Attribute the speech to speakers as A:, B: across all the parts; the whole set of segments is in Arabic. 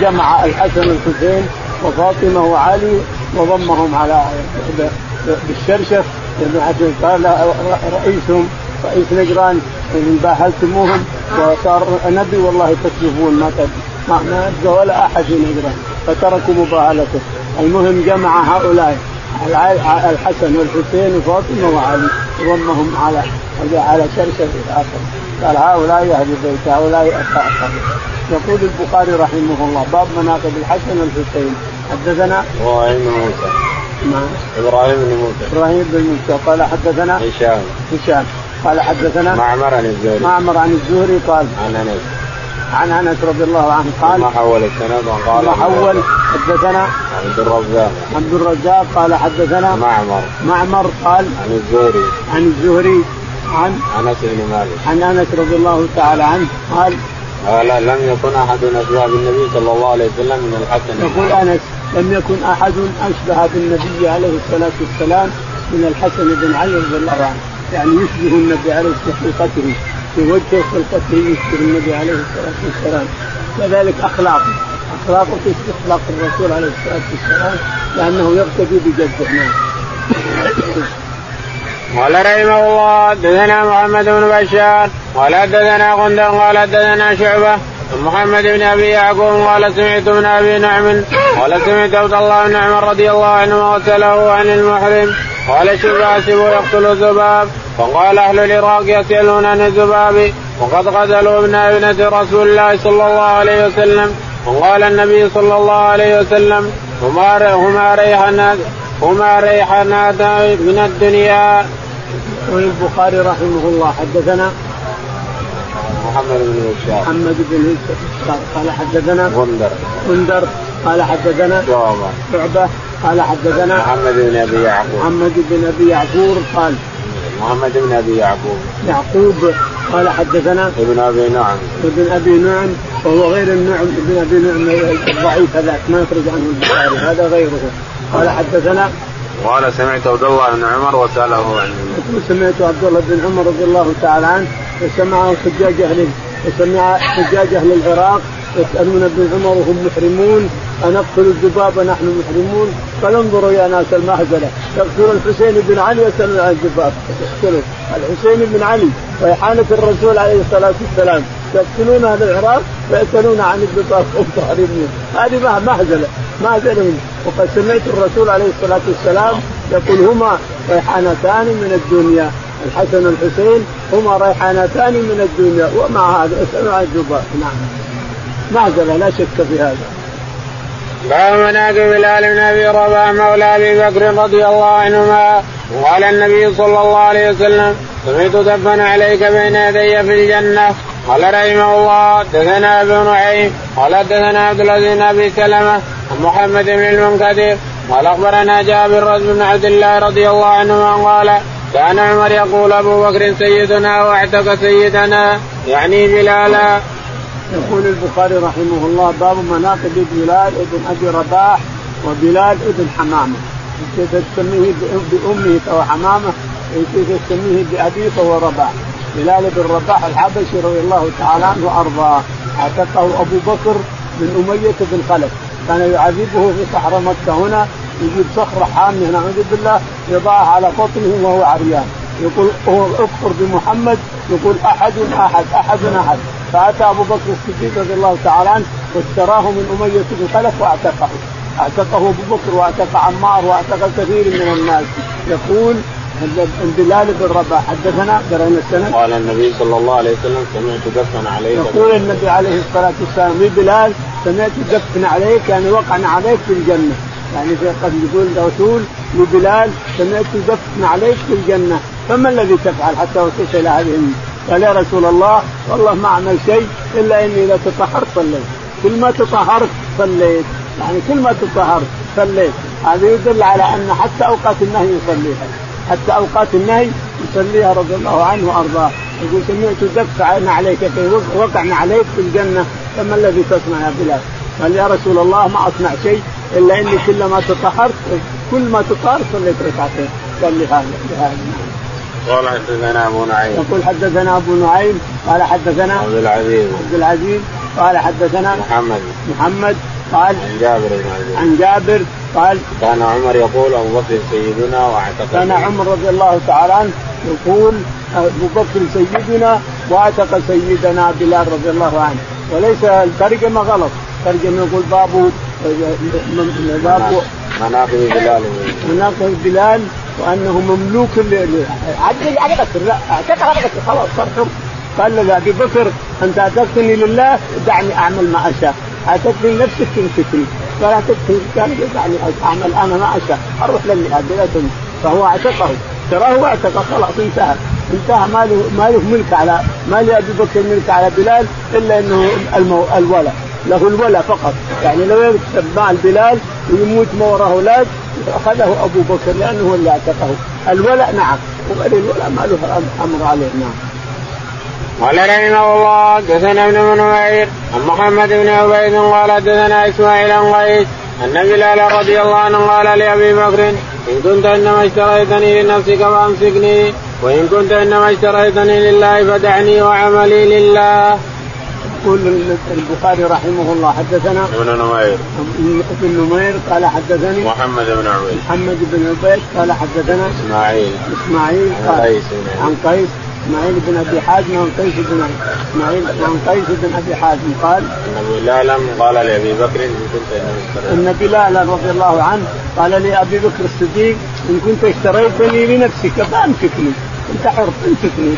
A: جمع الحسن والحسين وفاطمة وعلي وضمهم على بالشرشف لأنه قال رئيسهم رئيس نجران إن باهلتموهم وصار نبي والله تكذبون ما ما يبقى ولا أحد في نجران فتركوا مباهلته. المهم جمع هؤلاء الحسن والحسين وفاطمة وعلي ضمهم على على شرشف اخر قال هؤلاء أهل البيت هؤلاء أصحاب يقول البخاري رحمه الله باب مناقب الحسن والحسين. حدثنا؟
B: إبراهيم بن موسى.
A: نعم.
B: إبراهيم بن موسى.
A: إبراهيم بن موسى. قال حدثنا؟
B: هشام.
A: هشام. قال حدثنا؟
B: معمر عن الزهري.
A: معمر عن الزهري قال
B: عن أنس.
A: عن أنس رضي الله عنه قال
B: ما حول السند وقال
A: ما حول. حدثنا؟
B: عبد الرزاق.
A: عبد الرزاق قال حدثنا؟
B: معمر.
A: معمر قال
B: عن الزهري.
A: عن الزهري. عن
B: أنس بن مالك.
A: عن أنس رضي الله تعالى عنه قال
B: قال لم يكن أحد اشبه بالنبي صلى الله عليه وسلم من الحسن.
A: يقول أنس لم يكن أحد أشبه بالنبي عليه الصلاة والسلام من الحسن بن علي رضي الله عنه. يعني يشبه النبي عليه الصلاة والسلام في في وجهه خلقته يشبه النبي عليه الصلاة والسلام. كذلك اخلاقه اخلاقه في اخلاق الرسول عليه الصلاة والسلام لأنه يقتدي بجده نعم
B: قال رحمه الله حدثنا محمد بن بشار قال حدثنا غندر قال حدثنا شعبة محمد بن أبي يعقوب قال سمعت ابن أبي نعم قال سمعت عبد الله بن عمر رضي الله عنه وسأله عن المحرم قال حسبه يقتل الذباب فقال أهل العراق يسألون عن الذباب وقد قتلوا ابن ابنة رسول الله صلى الله عليه وسلم وقال النبي صلى الله عليه وسلم هما ريحانات هما ريحانات من الدنيا.
A: يقول البخاري رحمه الله حدثنا
B: محمد بن بشار
A: محمد بن بشار قال حدثنا
B: غندر.
A: غندر قال حدثنا
B: شعبة.
A: شعبة قال حدثنا
B: محمد بن أبي يعقوب.
A: محمد بن أبي يعقوب قال
B: محمد بن أبي يعقوب.
A: يعقوب قال حدثنا
B: ابن أبي نعم.
A: ابن أبي نعم وهو غير النعم ابن أبي نعم الضعيف هذاك ما يخرج عنه البخاري هذا غيره. قال حدثنا
B: قال سمعت عبد الله بن عمر وسأله عن
A: سمعت عبد الله بن عمر رضي الله تعالى عنه وسمعه حجاج أهل وسمع حجاج أهل العراق يسألون ابن عمر وهم محرمون أنقتل الذباب ونحن محرمون؟ قال انظروا يا ناس المهزلة تقتلوا الحسين بن علي يسألون عن الذباب. تقتلوا الحسين بن علي ريحانة الرسول عليه الصلاة والسلام. يقتلون أهل العراق ويسألون عن الذباب هم تحرمون هذه مهزلة مهزلة. وقد سمعت الرسول عليه الصلاة والسلام يقول هما ريحانتان من الدنيا. الحسن والحسين هما ريحانتان من الدنيا. ومع هذا عن الذباب نعم. مهزلة لا شك في هذا.
B: باب مناقب بلال بن أبي رباح مولى أبي بكر رضي الله عنهما وقال النبي صلى الله عليه وسلم سمعت دفن عليك بين يدي في الجنة. قال رحمه الله دثنا ابن نعيم. قال دثنا عبد العزيز بن أبي سلمة. محمد بن المنكدر قال أخبرنا جابر بن عبد الله رضي الله عنهما قال كان عمر يقول أبو بكر سيدنا وأعتق سيدنا يعني بلالا.
A: يقول البخاري رحمه الله باب مناقب بلال ابن أبي رباح وبلال ابن حمامة. كيف تسميه بأمه؟ فهو حمامة. كيف تسميه بابيه فهو رباح. بلال بن رباح الحبشي رضي الله تعالى عنه وأرضاه. أعتقه أبو بكر من أمية بن خلف. كان يعذبه في صحراء مكة. هنا يجيب صخرة حامية. نعوذ بالله يضعها على بطنه وهو عريان. يقول اكفر بمحمد. يقول أحد أحد أحد أحد. فأتى أبو بكر الصديق رضي الله تعالى عنه واشتراه من أمية بن خلف واعتقه. اعتقه أبو بكر واعتق عمار واعتق كثير من الناس. يقول بلال بن رباح. حدثنا قرأنا السنة
B: قال النبي صلى الله عليه وسلم سمعت دفن عليك
A: يقول النبي عليه الصلاة والسلام بلال سمعت دفن عليك يعني وقعنا عليك في الجنة. يعني في قد يقول الرسول لبلال سمعت دفن عليك في الجنة. فما الذي تفعل حتى وصلت إلى هذه قال يا رسول الله والله ما اعمل شيء إلا إني إذا تطهرت صليت. كل ما تطهرت صليت. يعني كل ما تطهرت صليت. هذا يدل على أن حتى أوقات النهي يصليها. حتى أوقات النهي يصليها رضي الله عنه وأرضاه. يقول سمعت دفع عليك وقعنا عليك في الجنة. فما الذي تصنع يا بلال؟ قال يا رسول الله ما أصنع شيء إلا إني كلما تطهرت كل ما تطهر صليت ركعتين. قال لي هذا
B: قال حدثنا أبو نعيم.
A: يقول حدثنا أبو نعيم قال حدثنا
B: عبد العزيز.
A: عبد العزيز قال حدثنا
B: محمد.
A: محمد قال
B: عن جابر بن
A: عن جابر قال
B: كان عمر يقول أبو بكر سيدنا واعتق
A: كان عمر رضي الله تعالى عنه يقول أبو بكر سيدنا واعتق سيدنا بلال رضي الله عنه. وليس الترجمة غلط. الترجمه يقول باب
B: باب مناقب بلال.
A: مناقب بلال وأنه مملوك عدل على بكر لا اعتق على بكر خلاص صار حر قال لابي بكر أنت اعتقتني لله دعني أعمل ما أشاء. اعتقتني لنفسك تمسكني قال اعتقتني كان دعني أعمل أنا ما أشاء. أروح للنهاد بلا فهو اعتقه. تراه واعتق خلاص انتهى. انتهى ما له ما له ملك على ما لابي بكر ملك على بلال إلا إنه المو... الولاء له الولاء فقط. يعني لو يكتب مال بلال ويموت ما وراه أولاد أخذه أبو بكر لأنه هو اللي اعتقه الولاء نعم. وغير الولاء ما له أمر عليه. نعم.
B: قال رحمه الله دثنا ابن منوير عن محمد بن عبيد قال دثنا إسماعيل عن قيس أن بلال رضي الله عنه قال لأبي بكر إن كنت إنما اشتريتني لنفسك فأمسكني. وإن كنت إنما اشتريتني لله فدعني وعملي لله.
A: يقول البخاري رحمه الله حدثنا
B: ابن نمير.
A: ابن نمير قال حدثني
B: محمد بن عبيد.
A: محمد بن عبيد قال حدثنا
B: إسماعيل.
A: إسماعيل
B: عن قيس
A: عن قيس إسماعيل بن أبي حازم عن قيس بن إسماعيل عن قيس بن أبي حازم قال
B: إن بلالا قال لأبي بكر إن كنت
A: إن بلالا رضي الله عنه قال لأبي بكر الصديق إن كنت اشتريتني لنفسك فأمسكني. أنت حر امسكني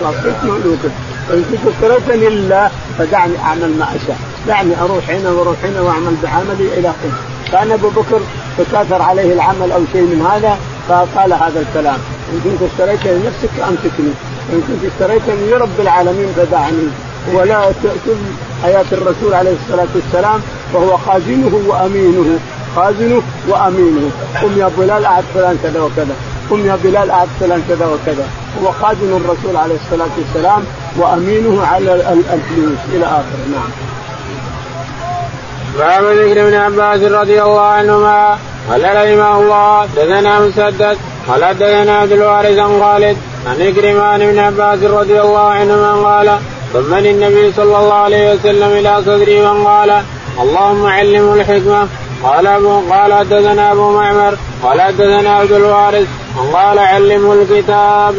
A: خلاص كنت مملوكك وان كنت اشتريتني لله فدعني أعمل ما أشاء. دعني أروح هنا وأروح هنا وأعمل بعملي إلى آخره. كان أبو بكر تكاثر عليه العمل أو شيء من هذا فقال هذا الكلام. إن كنت اشتريت لنفسك فامسكني إن كنت اشتريتني لرب العالمين فدعني. ولا كل حياة الرسول عليه الصلاة والسلام وهو خازنه وأمينه. خازنه وأمينه. قم يا بلال أعد فلان كذا وكذا. قم يا بلال أعد فلان كذا وكذا. هو خازن الرسول عليه الصلاة والسلام وأمينه على الفلوس إلى آخره. نعم.
B: باب ذكر ابن عباس رضي الله عنهما قال رحمه الله دثنا مسدد قال دثنا عبد الوارث عن خالد عن إكرم عن ابن عباس رضي الله عنهما قال ضمن النبي صلى الله عليه وسلم إلى صدري وقال اللهم علمه الحكمة قال ابو قال حدثنا أبو معمر قال حدثنا عبد الوارث قال علمه الكتاب.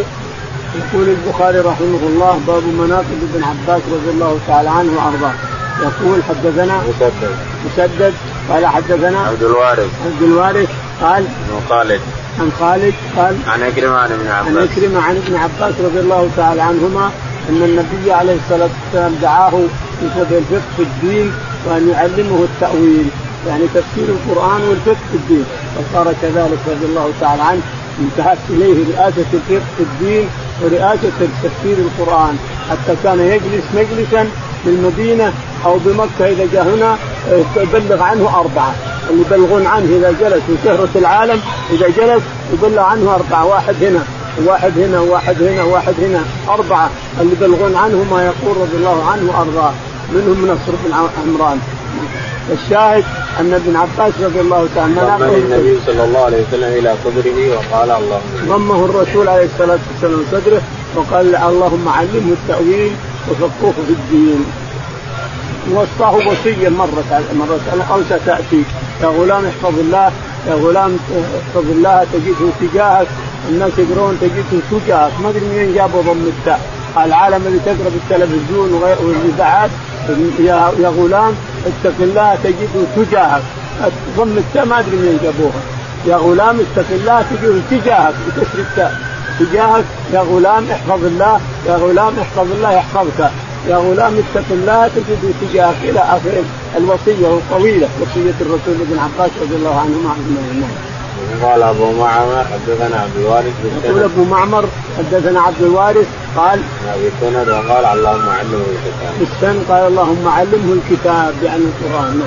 A: يقول البخاري رحمه الله باب مناقب ابن عباس رضي الله تعالى عنه وأرضاه. يقول حدثنا
B: مسدد.
A: مسدد قال حدثنا
B: عبد الوارث.
A: عبد الوارث قال
B: عن خالد.
A: عن خالد قال
B: عن عكرمة عن ابن عباس.
A: عن عكرمة عن ابن عباس رضي الله تعالى عنهما أن النبي عليه الصلاة والسلام دعاه في الفقه في الدين وأن يعلمه التأويل. يعني تفسير القرآن والفقه في الدين. فصار كذلك رضي الله تعالى عنه انتهت إليه رئاسة الفقه في الدين ورئاسة تفسير القرآن. حتى كان يجلس مجلسا بالمدينة أو بمكة إذا جاء هنا يبلغ عنه أربعة. اللي يبلغون عنه إذا جلس في العالم إذا جلس يبلغ عنه أربعة. واحد هنا واحد هنا واحد هنا واحد هنا أربعة. اللي يبلغون عنه ما يقول رضي الله عنه وأرضاه. منهم نصر بن عمران. الشاهد أن ابن عباس رضي الله تعالى عنه
B: ضم النبي صلى الله عليه وسلم إلى صدره وقال اللهم
A: ضمه الرسول عليه الصلاة والسلام صدره وقال اللهم علمه التأويل وفقهه في الدين. وصاه وصيا مرت مرت أو ستاتي يا غلام احفظ الله يا غلام احفظ الله تجده تجاهك الناس يقرون تجده تجاهك. ما أدري منين جابوا ضم التاء. العالم اللي تقرا بالتلفزيون والإذاعات يا يا غلام اتق الله تجده تجاهك. ضم التاء ما أدري منين جابوها. يا غلام اتق الله تجده تجاهك. بكسر التاء تجاهك. يا غلام احفظ الله. يا غلام احفظ الله يحفظك. يا غلام اتق الله تجد تجاهك. إلى اخر الوصية الطويلة. وصية الرسول ابن عباس رضي الله عنهما. اجمعين
B: قال أبو معمر حدثنا عبد الوارث
A: يقول أبو معمر حدثنا عبد الوارث قال
B: ابي السند وقال اللهم علمه الكتاب.
A: بالسن قال اللهم علمه الكتاب يعني القرآن.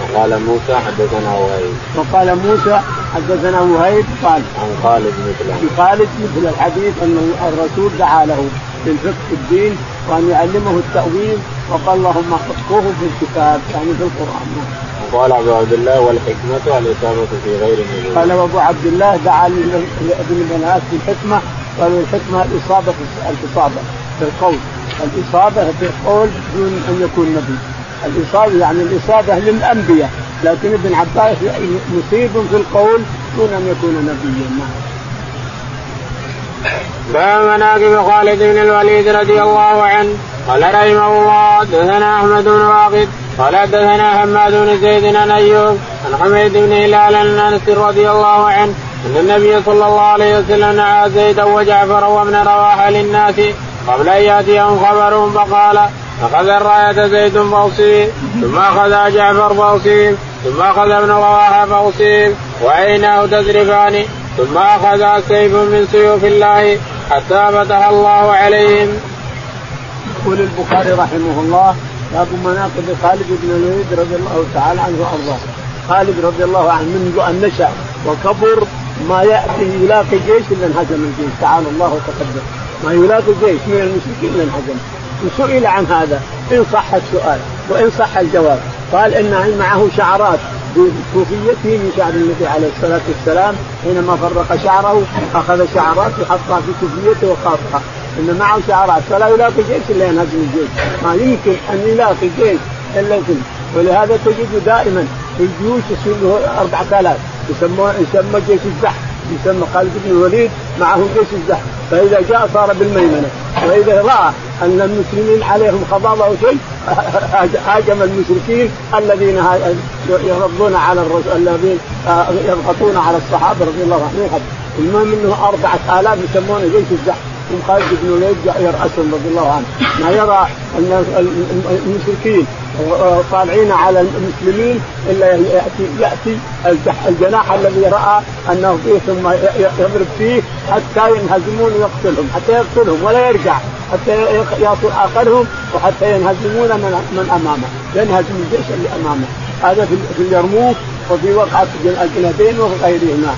B: وقال موسى حدثنا وهيب.
A: وقال موسى حدثنا وهيب قال
B: عن خالد مثله
A: عن خالد مثل الحديث أن الرسول دعا له بالفقه في الدين وأن يعلمه التأويل وقال اللهم فقهه في الكتاب يعني في القرآن.
B: وقال أبو عبد الله والحكمة الاصابه في غير النبوه
A: قال أبو عبد الله دعا لابن الناس بالحكمة قالوا الحكمه الإصابة في الاصابه في القول الإصابة في القول دون أن يكون نبي. الإصابة يعني الإصابة للأنبياء لكن ابن عباس مصيب في القول دون أن يكون نبيا. نعم.
B: باب مناقب خالد بن الوليد رضي الله عنه. قال رحمه الله دثنا أحمد بن واقد قال دثنا حماد بن زيد عن أيوب عن حميد بن هلال عن أنس رضي الله عنه أن النبي صلى الله عليه وسلم نعى زيدا وجعفر وابن رواحة للناس قبل أن يأتيهم خبرهم فقال أخذ الراية زيد فاصيب ثم أخذ جعفر فاصيب ثم أخذ ابن رواحة فاصيب وعيناه تذرفان ثم أخذ سيف من سيوف الله حتى فتح الله عليهم.
A: يقول البخاري رحمه الله باب مناقب خالد بن الوليد رضي الله تعالى عنه وأرضاه. خالد رضي الله عنه منذ ان نشا وكبر ما يأتي يلاقي جيش إلا انهزم الجيش. تعالى الله وتقدم. ما يلاقي جيش من المشركين إلا انهزم. وسئل عن هذا. إن صح السؤال وإن صح الجواب. قال إن معه شعرات بكوفيته من شعر النبي عليه الصلاة والسلام؟ حينما فرق شعره أخذ شعرات وحطها في كوفيته وخاصها إن معه شعرات فلا يلاقي جيش إلا ينهزم الجيش. ما يمكن أن يلاقي جيش إلا ينهزم ولهذا تجد دائما في الجيوش يصير 4000 يسمى يسمى جيش الزحف. يسمى خالد بن الوليد معه جيش الزحف. فإذا جاء صار بالميمنة. وإذا رأى أن المسلمين عليهم خضاضه أو شيء هاجم المشركين الذين يرضون على الرسول الذين آه، يضغطون على الصحابة رضي الله عنهم. المهم إنه أربعة آلاف يسمونه جيش الزحف. ثم خالد بن الوليد يرأسهم رضي الله عنه ما يرى أن المشركين طالعين على المسلمين إلا ياتي يأتي الجناح الذي رأى أنه فيه ثم يضرب فيه حتى ينهزمون ويقتلهم حتى يقتلهم ولا يرجع حتى يأتوا آخرهم وحتى ينهزمون من من أمامه ينهزم الجيش اللي أمامه. هذا في اليرموك وفي وقعة الجنبين وغيرهما.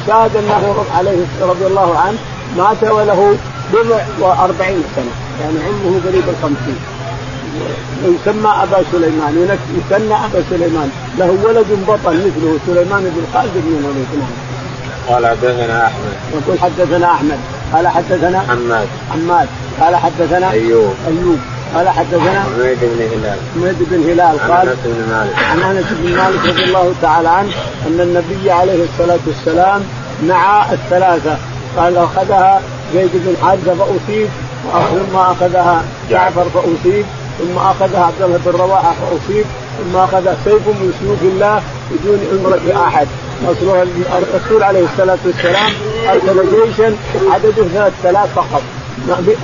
A: الشاهد أنه عليه رضي الله عنه مات وله بضع وأربعين سنة. يعني عمره قريب الخمسين. ويسمى أبا سليمان. يسمى أبا سليمان. له ولد بطل مثله سليمان بن خالد بن الوليد نعم
B: قال حدثنا أحمد.
A: يقول حدثنا أحمد. قال حدثنا
B: حماد.
A: حماد. قال حدثنا
B: أيوب.
A: أيوب. قال حدثنا
B: حميد بن هلال.
A: حميد بن هلال.
B: قال عن أنس بن مالك.
A: عن أنس بن مالك رضي الله تعالى عنه أن النبي عليه الصلاة والسلام نعى الثلاثة. قال أخذها زيد بن حارثه فأصيب ثم أخذها جعفر فأصيب ثم أخذها عبد الله بن رواحة فأصيب ثم أخذ سيف من سيوف الله بدون امره أحد. الرسول عليه الصلاة والسلام ارسل جيشا عدده ثلاث ثلاث فقط.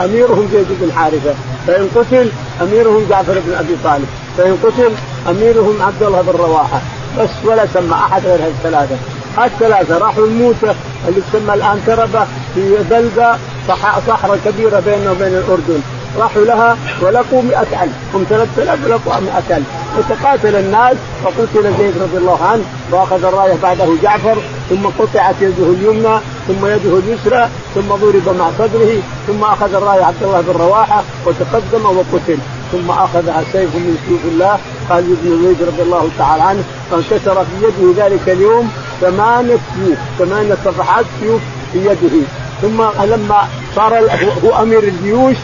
A: أميرهم زيد بن حارثة فإن قتل أميرهم جعفر بن أبي طالب فإن قتل أميرهم عبد الله بن رواحة. بس ولا سمى أحد غير هالثلاثه الثلاثة راحوا الموته اللي تسمى الآن تربه في بلقى صحراء كبيرة بيننا وبين الأردن. راحوا لها ولقوا 100000 هم 3000 ولقوا 100000 وتقاتل الناس وقتل زيد رضي الله عنه وأخذ الراية بعده جعفر ثم قطعت يده اليمنى ثم يده اليسرى ثم ضرب مع صدره ثم أخذ الراية عبد الله بن رواحة وتقدم وقتل. ثم أخذها سيف من سيوف الله خالد بن الوليد رضي الله تعالى عنه فانكسر في يده ذلك اليوم ثمانية سيوف ثمانية صفحات سيوف في يده. ثم لما صار هو أمير الجيوش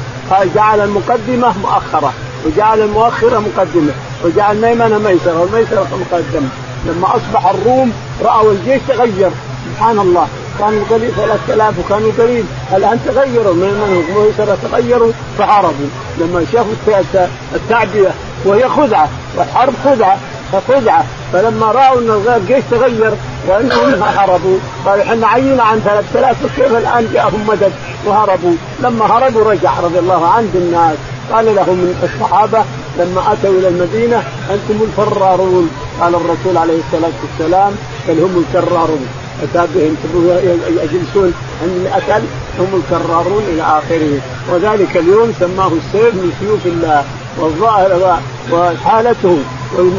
A: جعل المقدمة مؤخرة وجعل المؤخرة مقدمة وجعل الميمنه ميسرة والميسرة مقدمة. لما أصبح الروم رأوا الجيش تغير. سبحان الله. كانوا قليل 3000 وكانوا قليل. الآن تغيروا. من الميسره تغيروا فهربوا لما شافوا التعبئة وهي خدعة والحرب خدعة. فخدعه فلما رأوا إن الجيش تغير وإنهم هربوا قالوا إحنا عينا عن 3000 وكيف الآن جاءهم مدد وهربوا. لما هربوا رجع رضي الله عنه الناس. قال لهم الصحابة لما أتوا إلى المدينة أنتم الفرارون. قال الرسول عليه الصلاة والسلام بل هم الكرارون. اتى بهم يجلسون عند الأكل هم الكرارون إلى آخره. وذلك اليوم سماه السيف من سيوف الله. والظاهر وحالته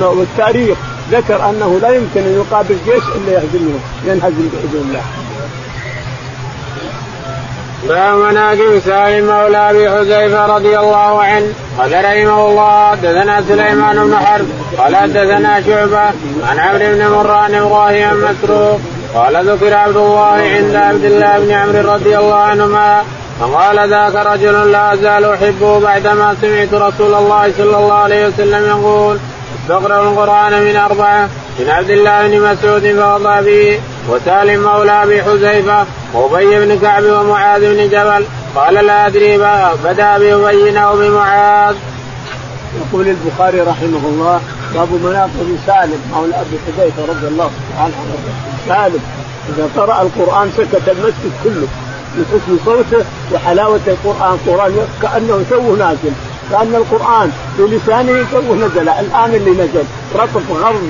A: والتاريخ ذكر أنه لا يمكن أن يقابل جيش إلا يهزمه ينهزم بإذن الله.
B: باب مناقب سالم مولى أبي حذيفة رضي الله عنه. قال رحمه الله حدثنا سليمان بن حرب. قال حدثنا شعبة عن عمرو بن مران إبراهيم مسروق. قال ذكر عبد الله عند عبد الله بن عمرو رضي الله عنهما فقال ذاك رجل لا أزال احبه بعدما سمعت رسول الله صلى الله عليه وسلم يقول استقرأ القرآن من أربعة من عبد الله بن مسعود فوضى به وسالم مولى أبي حذيفة وأبي بن كعب ومعاذ بن جبل قال لا أدري بدا بأبي أو بمعاذ.
A: يقول البخاري رحمه الله باب مناقب سالم مولى أبي حذيفة رضي الله عنه سالم إذا قرأ القرآن سكت المسجد كله من حسن صوته وحلاوة القرآن. القرآن كأنه توه نازل كأن القرآن بلسانه توه نزل. الآن اللي نزل رطب غرب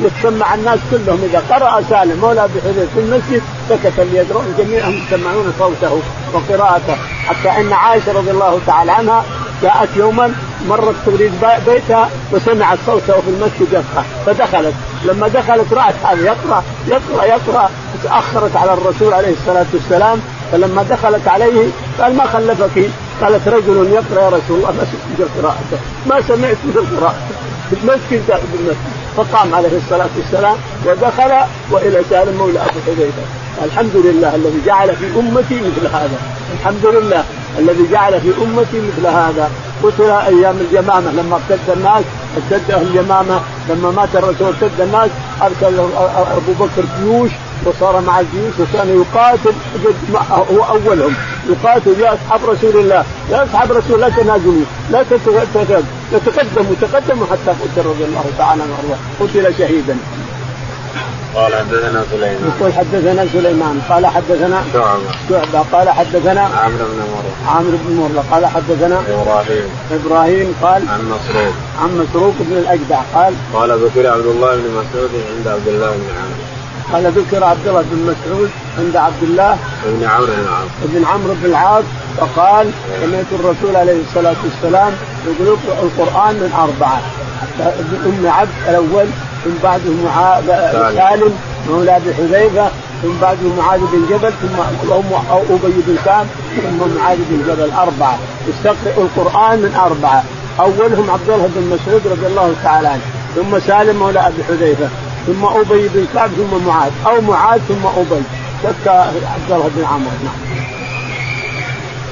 A: يتسمع الناس كلهم. إذا قرأ سالم مولى حذيفة في المسجد سكت اللي يدرون جميعهم يسمعون صوته وقراءته. حتى أن عائشة رضي الله تعالى عنها جاءت يوما مرت تريد بيتها وسمعت صوته في المسجد يقرأ. فدخلت. لما دخلت رأت هذا يقرأ يقرأ يقرأ. تأخرت على الرسول عليه الصلاة والسلام. فلما دخلت عليه قال ما خلفك؟ قالت رجل يقرأ يا رسول الله ما سمعت قراءته ما سمعت مثل قراءته المسجد في المسجد فقام عليه الصلاة والسلام ودخل وإلى سالم مولى أبو حذيفة. الحمد لله الذي جعل في أمتي مثل هذا. الحمد لله الذي جعل في أمتي مثل هذا. قتل أيام اليمامة. لما ارتد الناس ارتد اليمامة. لما مات الرسول ارتد الناس. أرسل أبو بكر جيوش وصار مع الجيوش وكان يقاتل. هو أولهم. يقاتل يا أصحاب رسول الله. يا أصحاب رسول الله لا تنازلوا. لا تتقدموا. تقدموا حتى قتل رضي الله تعالى عنه قتل شهيدا.
B: قال حدثنا سليمان.
A: يقول حدثنا سليمان. قال حدثنا
B: شعبة.
A: شعبة. قال حدثنا
B: عمرو بن مرة.
A: عمرو بن مرة. قال حدثنا
B: إبراهيم.
A: إبراهيم قال
B: عن مسروق.
A: عن مسروق بن الأجدع. قال
B: قال ذكر عبد الله بن مسعود عند عبد الله بن عمرو
A: قال ذكر عبد الله بن مسعود عند عبد الله
B: بن عمرو بن العاص.
A: بن عمرو بن العاص فقال سمعت الرسول عليه الصلاة والسلام يقول القرآن من أربعة. ابن أم عبد الأول ثم بعده معاذ سالم. مولى أبي حذيفة ثم بعده معاذ بن جبل ثم أو أبي بن كعب ثم معاذ بن جبل. أربعة. يستقرئ القرآن من أربعة. أولهم عبد الله بن مسعود رضي الله تعالى عنه ثم سالم مولى أبي حذيفة. ثم أبي بن كعب ثم معاذ أو معاذ ثم أبي. شك عبد الله بن عمرو. نعم.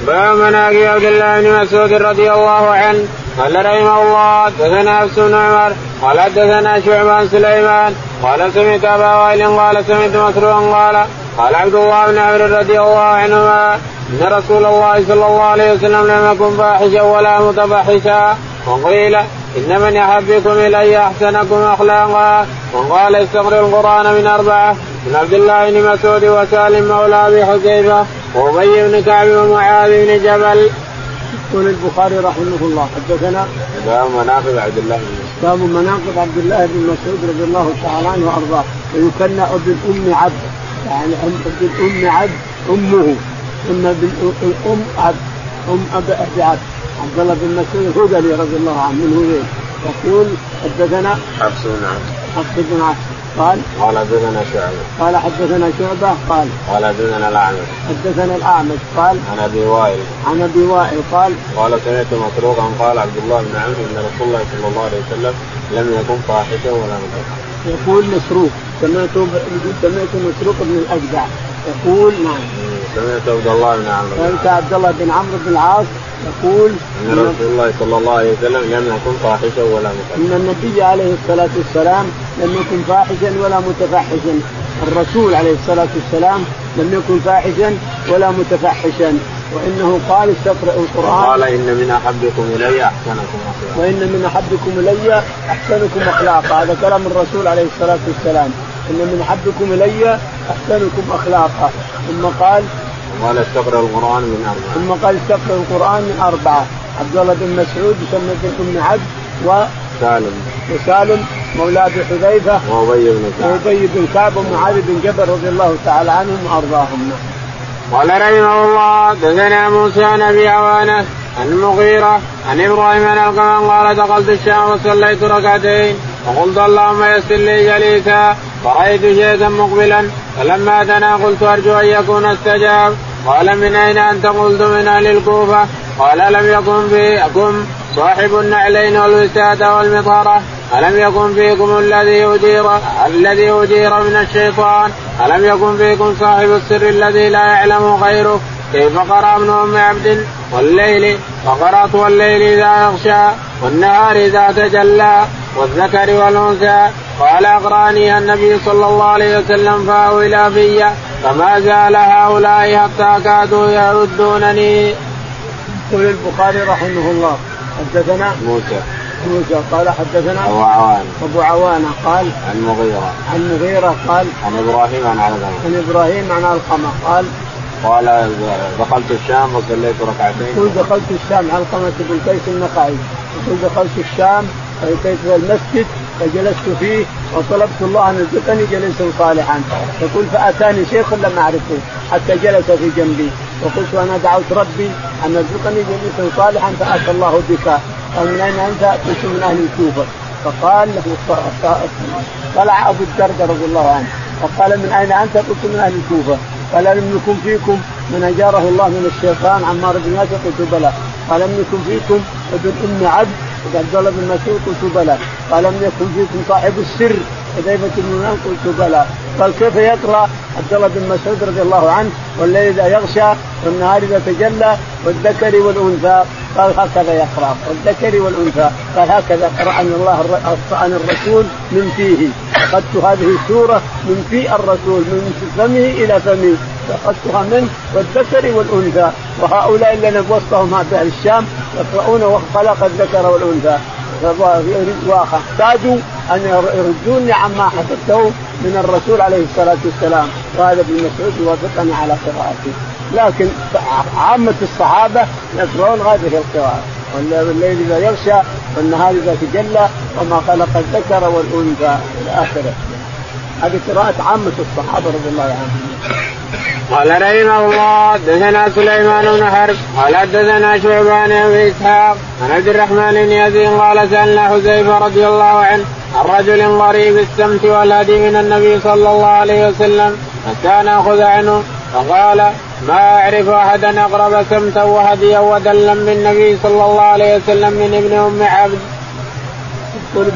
B: باب مناقب عبد الله بن مسعود رضي الله عنه. قال رحمه الله حدثنا نفس بن عمر قال حدثنا شعبان سليمان قال سمعت أبا وائل قال سمعت مسروقا قال قال عبد الله بن عمرو رضي الله عنهما إن رسول الله صلى الله عليه وسلم لم يكن فاحشا ولا متفحشا. وقيل ان من يحبكم إلي أحسنكم أخلاقا. وقال استقرئ القرآن من أربعة. من عبد الله بن مسعود وسالم مولى أبي حذيفة وأبي بن كعب ومعاذ بن جبل.
A: يقول البخاري رحمه الله حدثنا
B: باب مناقب عبد الله بن مسعود.
A: باب مناقب عبد الله بن مسعود رضي الله تعالى عنه وأرضاه. ويكنى ابن ام عبد. يعني ابن ام عبد أمه. ثم ام عبد. أم أبي عبد. عبد الله بن مسعود الهذلي رضي الله عنه من هذيل يقول حدثنا
B: حفص بن عبد
A: حفص بن عبد قال
B: قال حدثنا شعبة.
A: قال حدثنا شعبة قال
B: قال حدثنا الأعمش.
A: حدثنا الأعمش قال
B: عن أبي وائل.
A: عن أبي وائل قال
B: قال سمعت مسروقا قال عبد الله بن عمرو أن رسول الله صلى الله عليه وسلم لم يكن فاحشا ولا متفحشا
A: يقول مسروق سمعت سمعت مسروق بن الأجدع يقول نعم.
B: سمعت عبد الله بن عمرو
A: سمعت عبد الله بن عمرو بن العاص يقول
B: إن رسول الله صلى الله عليه وسلم لم يكن فاحشا ولا متفحشا
A: إن النبي عليه الصلاة والسلام لم يكن فاحشا ولا متفحشا الرسول عليه الصلاة والسلام لم يكن فاحشا ولا متفحشا وإنه قال استقرأوا القرآن.
B: قال إن من أحبكم إلي أحسنكم أخلاقا.
A: وإن من أحبكم إلي أحسنكم أخلاقا. هذا كلام الرسول عليه الصلاة والسلام. إن من أحبكم إلي أحسنكم أخلاقا. ثم قال
B: قال استقرأ القرآن من أربعة.
A: ثم قال استقرأ القرآن من أربعة. عبد الله بن مسعود يسمى بن عبد و
B: سالم.
A: وسالم مولى أبي حذيفة
B: وأبي بن كعب.
A: وأبي بن كعب ومعاذ بن جبل رضي الله تعالى عنهم وأرضاهم.
B: قال رحمه الله دثنا موسى عن أبي عوانة عن المغيرة عن إبراهيم عن القمن قال دخلت الشام وصليت ركعتين. وقلت اللهم يسر لي جليسا. فرأيت شيئا مقبلا فلما دنا قلت أرجو أن يكون استجاب. قال من أين أنت؟ قلت من أهل الكوفة. قال لم يكن فيكم صاحب النعلين والوسادة والمطرة. ألم يكن فيكم الذي أجير الذي أجير من الشيطان؟ ألم يكن فيكم صاحب السر الذي لا يعلم غيره؟ كيف قرأ ابن أم عبد؟ والليل فقرأت والليل إذا يغشى والنهار إذا تجلى والذكر والأنثى. قال أقرأني النبي صلى الله عليه وسلم فاولى في فما زال هؤلاء حتى كادوا يردونني.
A: يقول البخاري رحمه الله حدثنا
B: موسى.
A: موسى قال حدثنا
B: أبو عوان
A: أبو عوانة قال
B: عن مغيرة.
A: عن مغيرة قال
B: عن إبراهيم عن علقمه
A: عن إبراهيم عن علقمه قال
B: قال دخلت الشام وصليت ركعتين.
A: يقول دخلت الشام علقمه بن قيس النخعي يقول دخلت الشام إلى المسجد فجلست فيه وطلبت الله أن يرزقني جليسا صالحا. يقول فأتاني شيخ لم أعرفه حتى جلس في جنبي. وقلت أنا دعوت ربي أن يرزقني جليسا صالحا فأتى الله بك. قال من أين أنت؟ قلت من أهل الكوفة. فقال طلع أبو الدرداء رضي الله عنه. فقال من أين أنت؟ قلت من أهل الكوفة. قال لم يكن فيكم. من أجاره الله من الشيطان عمار بن ياسر. قلت بلى. قال لم يكن فيكم. ابن أم عبد. عبد الله بن مسعود قلت بلى. قال لم يكن فيكم صاحب السر. حذيفه بن قلت بلى. قال كيف يقرا عبد الله بن مسعود رضي الله عنه. والليل إذا يغشى والنهار إذا تجلى والذكر والأنثى. قال هكذا يقرأ. والذكر والأنثى. قال هكذا قرأني الله قرأني الرسول من فيه. اخذت هذه السورة من في الرسول من فمه إلى فمي. اخذتها منه والذكر والأنثى. وهؤلاء الذين وسطهم في الشام يقرؤون وخلق الذكر والأنثى. واحتاجوا أن يردوني عما حفظته من الرسول عليه الصلاة والسلام. وهذا ابن مسعود يوافقني على قراءته. لكن عامة الصحابة يقرؤون هذه القراءة والليل إذا يغشى والنهار إذا تجلى وما خلق الذكر والأنثى إلى آخره. هذه قراءة عامة الصحابة رضي الله عنهم.
B: قال رحمه الله حدثنا سليمان بن حرب قال حدثنا شعبان بن إسحاق عن عبد الرحمن بن يزيد قال سألنا حذيفة رضي الله عنه عن رجل غريب السمت والهدي من النبي صلى الله عليه وسلم حتى ناخذ عنه فقال ما أعرف احدا اقرب سمتا وهديا ودلا من النبي صلى الله عليه وسلم من ابن أم عبد.
A: يقول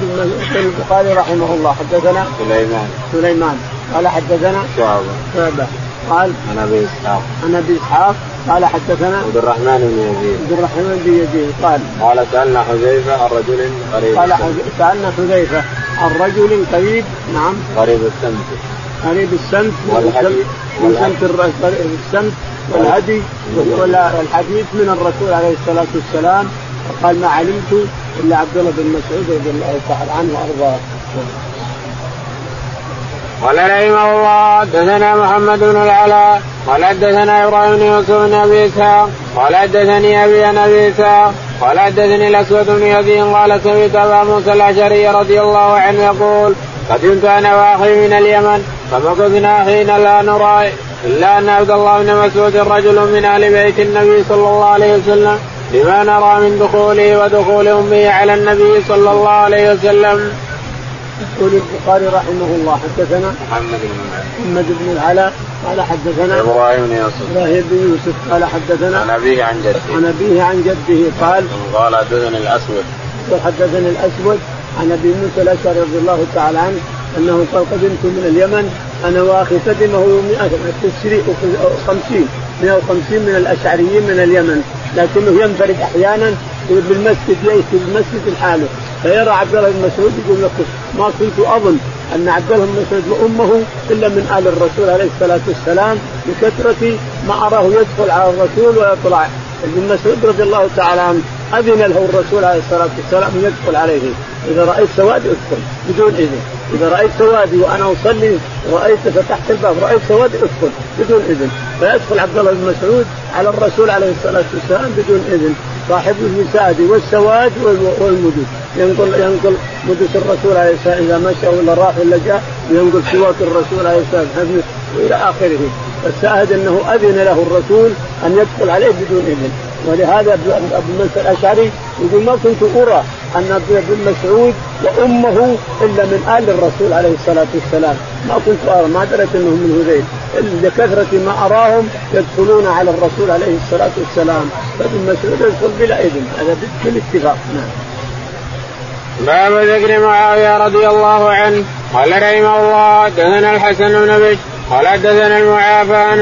A: البخاري رحمه الله حدثنا
B: سليمان.
A: سليمان. قال حدثنا
B: شعبة.
A: شعبة. قال
B: عن أبي إسحاق.
A: عن أبي إسحاق. قال حدثنا
B: عبد الرحمن بن يزيد.
A: عبد الرحمن بن يزيد. قال
B: قال سألنا حذيفة عن رجل قريب
A: قال سألنا حذيفة عن رجل قريب نعم.
B: قريب السمت
A: قريب السمت
B: والهدي.
A: سمت السمت والهدي والحديث من الرسول عليه الصلاة والسلام قال ما علمت إلا عبد الله بن مسعود رضي الله تعالى عنه وأرضاه.
B: قال رحمه الله حدثنا محمد بن العلاء قال حدثنا إبراهيم بن يوسف بن أبي إسحاق قال حدثني أبي عن أبي إسحاق قال حدثني الأسود بن يزيد قال سمعت أبا موسى الأشعري رضي الله عنه يقول قدمت أنا واخي من اليمن فمكثنا حين لا نرى إلا أن عبد الله بن مسعود رجل من أهل بيت النبي صلى الله عليه وسلم لما نرى من دخوله ودخول أمه على النبي صلى الله عليه وسلم.
A: يقول البخاري رحمه الله حدثنا
B: محمد بن
A: محمد بن العلاء قال حدثنا
B: إبراهيم بن يوسف.
A: إبراهيم بن يوسف قال حدثنا
B: عن أبيه عن جده.
A: عن أبيه عن جده قال
B: قال حدثني الأسود.
A: وحدثني الأسود عن أبي موسى الأشعري رضي الله تعالى عنه أنه قال قدمت من اليمن أنا وأخي قدمه 150 150 من الأشعريين من اليمن لكنه ينفرد أحيانا بالمسجد يأتي بالمسجد لحاله فيرى عبد الله بن مسعود يقول لك ما كنت أظن أن عبد الله بن مسعود وأمه إلا من آل الرسول عليه الصلاة والسلام بكثرة ما أراه يدخل على الرسول ويطلع. ابن مسعود رضي الله تعالى عنه أذن له الرسول عليه الصلاة والسلام أن يدخل عليه. إذا رأيت سواد ادخل بدون إذن. إذا رأيت سوادي وأنا أصلي رأيت فتحت الباب رأيت سواد ادخل بدون إذن. فيدخل عبد الله بن مسعود على الرسول عليه الصلاة والسلام بدون إذن. صاحب الوساد والسواد والمدد. ينقل ينقل مدس الرسول عليه الصلاة إذا مشى ولا راح ولا جاء ينقل سواك الرسول عليه الصلاة والسلام إلى آخره. فالشاهد أنه أذن له الرسول أن يدخل عليه بدون إذن. ولهذا ابو موسى الأشعري يقول ما كنت أرى أن ابن مسعود وأمه إلا من آل الرسول عليه الصلاة والسلام. ما كنت ارى ما دريت إنهم من هذيل. لكثرة ما أراهم يدخلون على الرسول عليه الصلاة والسلام. فابن مسعود يدخل بلا إذن. هذا بالاتفاق. نعم.
B: باب ذكر معاوية رضي الله عنه. قال رحمه الله دثنا الحسن بن بشر. قال حدثنا المعافى عن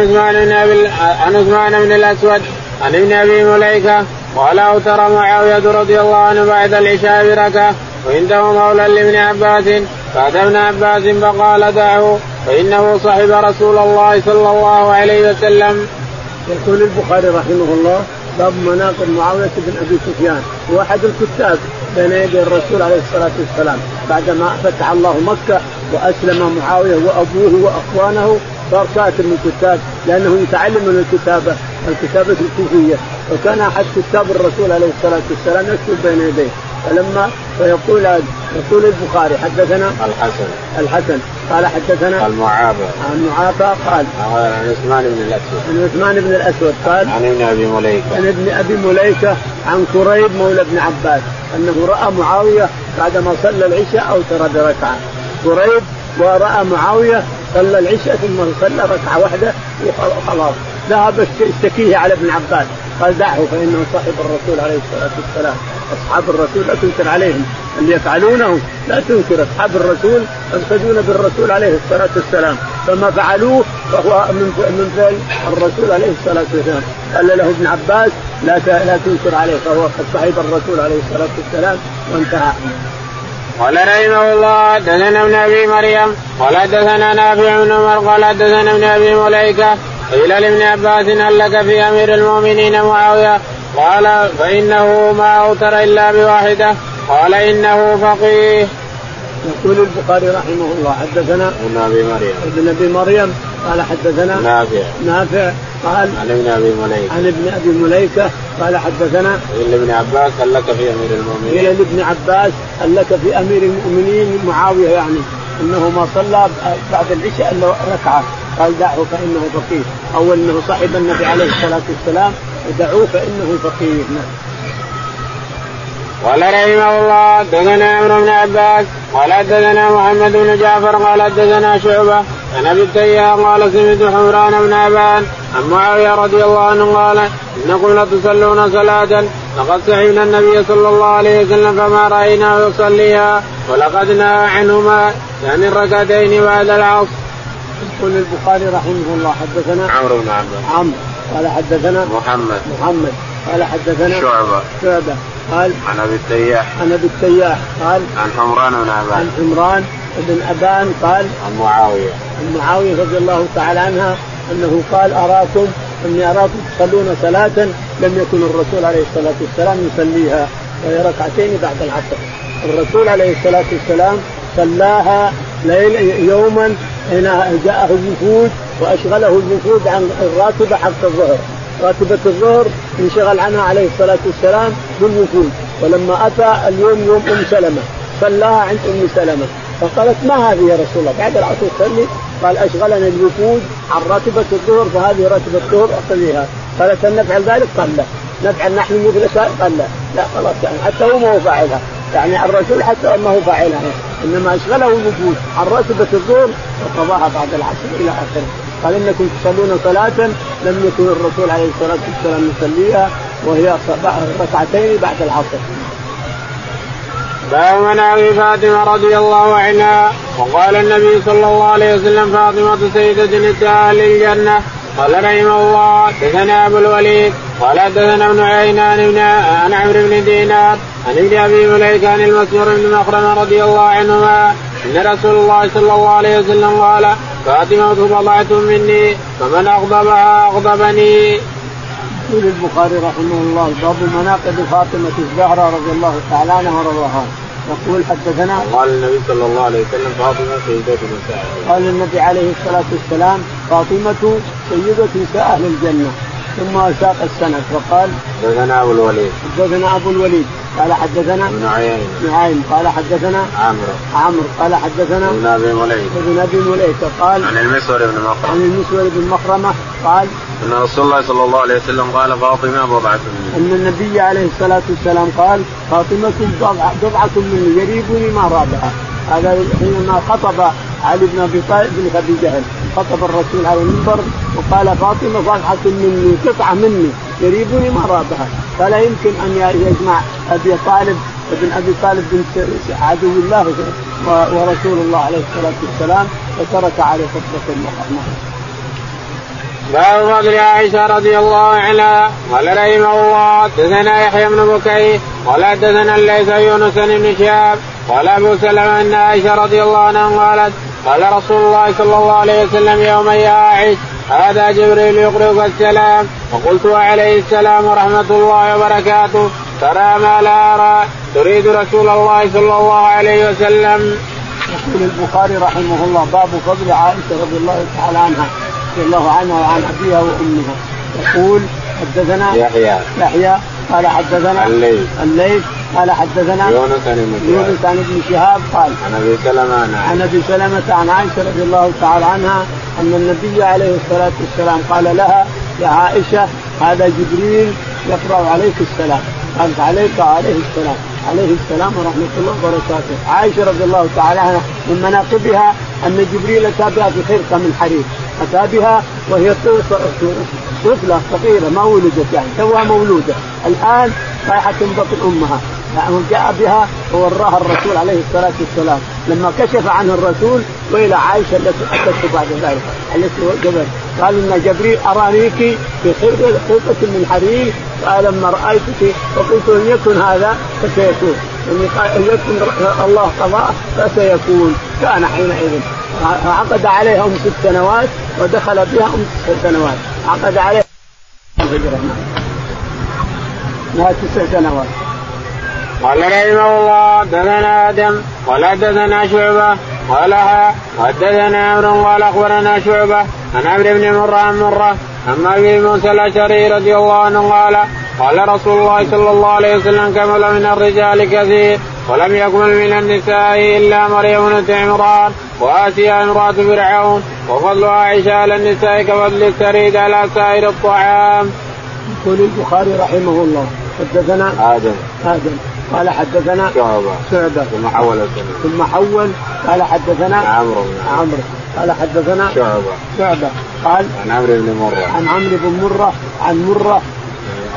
B: عثمان بن الأسود. عن ابن أبي مليكة قال أوتر معاوية رضي الله عنه بعد العشاء بركة وعنده مولى لابن عباس. فأتى ابن عباس فقال دعه فإنه صحب رسول الله صلى الله عليه وسلم.
A: يقول البخاري رحمه الله باب مناقب معاوية بن أبي سفيان. هو أحد الكتاب بين يدي الرسول عليه الصلاة والسلام. بعدما فتح الله مكة وأسلم معاوية وأبوه وأخوانه صار كاتب من الكتاب لأنه يتعلم من الكتابة. الكتابه الكوفية. وكان أحد كتاب الرسول عليه الصلاة والسلام يكتب بين يديه. فلما فيقول يقول البخاري حدثنا
B: الحسن.
A: الحسن. قال حدثنا
B: المعافى.
A: المعافى قال
B: عن عثمان بن الأسود.
A: عن عثمان بن الأسود قال
B: عن ابن أبي مليكة.
A: عن ابن أبي مليكة عن كريب مولى ابن عباس أنه رأى معاوية بعدما صلى العشاء اوتر بركعة. كريب ورأى معاوية صلى العشاء ثم صلى ركعة واحدة وخلاص. ذهب يشتكيه على ابن عباس. قال دعه فإنه صاحب الرسول عليه الصلاة والسلام. أصحاب الرسول لا تنكر عليهم. اللي يفعلونه لا تنكر. أصحاب الرسول يقتدون بالرسول عليه الصلاة والسلام. فما فعلوه فهو من من فعل الرسول عليه الصلاة والسلام. قال له ابن عباس لا لا تنكر عليه. فهو قد الرسول عليه الصلاة والسلام. وانتهى.
B: قال رحمه الله حدثنا ابن أبي مريم قال حدثنا نافع بن عمر قال حدثنا ابن أبي مليكة قيل لابن عباس هل لك في أمير المؤمنين معاوية. قال فإنه ما أوتر إلا بواحدة. قال إنه فقيه.
A: يقول البخاري رحمه الله حدثنا
B: ابن أبي مريم.
A: ابن أبي مريم قال حدثنا
B: نافع.
A: نافع قال
B: عن ابن أبي مليكة.
A: عن ابن أبي مليكة قال حدثنا
B: قيل لابن عباس هل لك في أمير المؤمنين؟
A: قيل لابن عباس هل لك في أمير المؤمنين معاوية يعني انه ما صلى بعد العشاء إلا ركعة. قال دعه فإنه فقيه أو انه صاحب النبي عليه الصلاة والسلام دعوه فإنه فقيه نعم.
B: قال رحمه الله حدثنا عمرو بن عباس قال حدثنا محمد بن جعفر قال حدثنا شعبة عن أبي التيام قال سمعت حمران بن ابان عن معاوية رضي الله عنه قال إنكم لتصلون صلاة لقد سعينا النبي صلى الله عليه وسلم فما رأيناه يصليها ولقد نهى عنهما يعني الركعتين بعد العصر.
A: يقول البخاري رحمه الله حدثنا
B: عمرو بن عباس
A: عمرو. قال حدثنا
B: محمد.
A: محمد. قال حدثنا
B: شعبة.
A: شعبة. قال
B: عن أبي التياح.
A: عن أبي التياح. قال
B: عن حمران بن
A: عن
B: عباس
A: عمران بن أبان. قال
B: عن معاوية.
A: عن معاوية رضي الله تعالى عنها أنه قال أراكم إني أراكم تصلون صلاة لم يكن الرسول عليه الصلاة والسلام يصليها وهي ركعتين بعد العصر. الرسول عليه الصلاة والسلام صلاها يوما حين جاءه الوفود وأشغله الوفود عن الراتبة حق الظهر. راتبة الظهر انشغل عنها عليه الصلاة والسلام بالوفود ولما أتى اليوم يوم أم سلمة صلاها عند أم سلمة. فقالت ما هذه يا رسول الله؟ بعد العصر تصلي قال اشغلنا الوفود عن راتبة الظهر فهذه راتبة الظهر أصليها. قالت هل نفعل ذلك؟ قال لا. نفعل نحن مثل قال لا. لا خلاص يعني حتى هو ما هو فاعلها. يعني الرسول حتى ما هو فاعلها. إنما أشغله الوفود عن راتبة الظهر وقضاها بعد العصر إلى آخره. قال إنكم تصلون صلاة لم يكن الرسول عليه الصلاة والسلام يصليها وهي ركعتين بعد العصر.
B: باب مناقب فاطمة رضي الله عنها. وقال النبي صلى الله عليه وسلم فاطمة سيدة نساء الجنه قال رحمه الله حدثنا أبو الوليد قال حدثنا ابن عينان بن عن عمرو بن دينار عن ابن أبي مليكه عن المسور بن مخرم رضي الله عنهما إن رسول الله صلى الله عليه وسلم قال فاطمة بضعه مني فمن أغضبها أغضبني.
A: يقول البخاري رحمه الله باب مناقب فاطمة الزهراء رضي الله تعالى عنها ورضاها يقول حدثنا
B: قال النبي صلى الله عليه وسلم فاطمة سيدة نساء
A: قال النبي عليه الصلاة والسلام فاطمة سيدة نساء أهل الجنة ثم ساق السند وقال
B: حدثنا أبو الوليد.
A: حدثنا أبو الوليد قال حدثنا
B: ابن عيين
A: نعيم قال حدثنا
B: عمرو.
A: عمرو قال حدثنا
B: ابن أبي مليك
A: ابن أبي مليكة قال
B: عن المسور بن مخرم
A: عن المسور بن مخرمه قال
B: أن رسول الله صلى الله عليه وسلم قال فاطمة بضعة مني
A: أن النبي عليه الصلاة والسلام قال فاطمة بضعة مني يريبني ما رابها هذا حينما خطب علي بن أبي طالب بن أبي جهل. خطب الرسول على المنبر وقال فاطمة بضعه مني قطعة مني يريبني ما رابها. فلا يمكن أن يجمع أبي طالب ابن أبي طالب بن عدو الله ورسول الله عليه الصلاة والسلام وترك عليه خطبة المراه
B: باب فضل عائشة رضي الله عنها. قال رحمه الله حدثنا يحيى بن بكير. قال حدثنا ليس يونس بن شهاب. قال أبو سلمة أن عائشة رضي الله عنها قالت قال رسول الله صلى الله عليه وسلم يوم يا عائش هذا جبريل يقرئك السلام. فقلت وعليه السلام ورحمة الله وبركاته ترى ما لا أرى. تريد رسول الله صلى الله عليه وسلم.
A: يقول البخاري رحمه الله باب فضل عائشة رضي الله تعالى عنها. رضي الله عنها وعن ابيها وامها يقول حدثنا
B: يحيى.
A: يحيى. قال حدثنا
B: الليل
A: الليل قال حدثنا
B: يونس عن
A: يونس عن ابن شهاب قال
B: عن أبي سلمة
A: عن أبي سلمة عن عائشة رضي الله تعالى عنها أن النبي عليه الصلاة والسلام قال لها يا عائشة هذا جبريل يقرأ عليك السلام. قالت عليك عليه السلام. عليه السلام ورحمة الله وبركاته. عائشة رضي الله تعالى عنها من مناقبها أن جبريل اتى بها بخرقه من حرير. اتى بها وهي طفله صغيرة ما ولدت يعني توها مولودة. الآن رايحه بطن أمها. جاء بها ووراها الرسول عليه الصلاة والسلام. لما كشف عنه الرسول وإلى عائشة التي اتته بعد ذلك التي قبل قال إن جبريل أرانيك في خلقه من حرير؟ قال لما رأيتك وقلت ان يكن هذا فسيكون. ان يكن الله قضاء فسيكون. كان حينئذ. عقد عليها ام ست سنوات ودخل بها أم تسع سنوات. عقد عليها الهجره لها تسع سنوات.
B: قال رحمه الله حدثنا آدم قال حدثنا شعبة قال حدثنا عمرو قال أخبرنا شعبة عن عمرو بن مرة عن مرة اما أبي موسى الأشعري رضي الله عنه قال قال رسول الله صلى الله عليه وسلم كمل من الرجال كثير ولم يكمل من النساء إلا مريم بنت عمران واسيا امرأة فرعون وفضل عائشة على النساء كفضل السريد على سائر الطعام.
A: يقول البخاري رحمه الله حدثنا
B: آدم
A: آدم قال حدثنا
B: شعبة.
A: شعبة.
B: ثم حول
A: ثم حول. قال حدثنا
B: عمرو
A: عمرو. قال حدثنا
B: شعبة.
A: شعبة. قال
B: عن عمرو بن مرة.
A: عن عمرو بن مرة. عن مرة.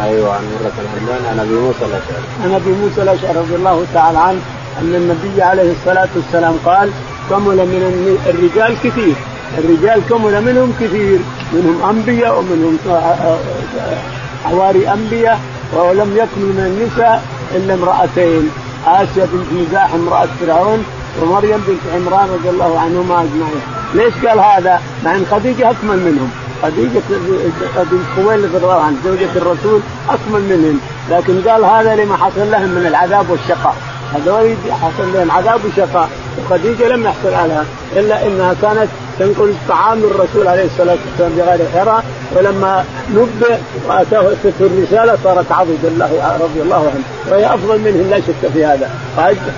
B: أيوه عن مرة الحمدان عن أبي موسى الأشعري.
A: عن أبي موسى الأشعري رضي الله تعالى عنه أن النبي عليه الصلاة والسلام قال كمل من الرجال كثير. الرجال كمل منهم كثير. منهم أنبياء ومنهم حواري أنبياء ولم يكمل من النساء. إلا امرأتين آسيا بنت مزاح امراه فرعون ومريم بنت عمران رضي الله عنهما أجمعين، ليش قال هذا؟ مع ان خديجة أكمل منهم، خديجة بنت خويلد رضي الله عنها زوجة الرسول أكمل منهم، لكن قال هذا لما حصل لهم من العذاب والشقاء، هذول حصل لهم عذاب وشقاء، وخديجة لم يحصل عليها إلا إنها كانت تنقل طعام الرسول عليه الصلاة والسلام بغير حراء ولما نبئ وأتاه الرسالة صارت عضد الله رضي الله عنه. وهي أفضل منه لا شك في هذا.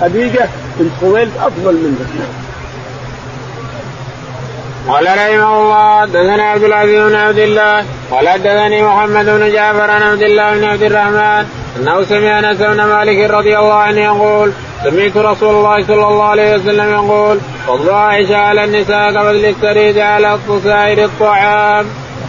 A: خديجة بنت خويلد أفضل منه.
B: قال رحمه الله حدثنا عبد العزيز بن عبد الله قال حدثني محمد بن جعفر عن عبد الله بن عبد الرحمن أنه سمع أنس بن مالك رضي الله عنه يقول سمعت رسول الله صلى الله عليه وسلم يقول فضل عائشة على النساء كفضل السريد على سائر الطعام.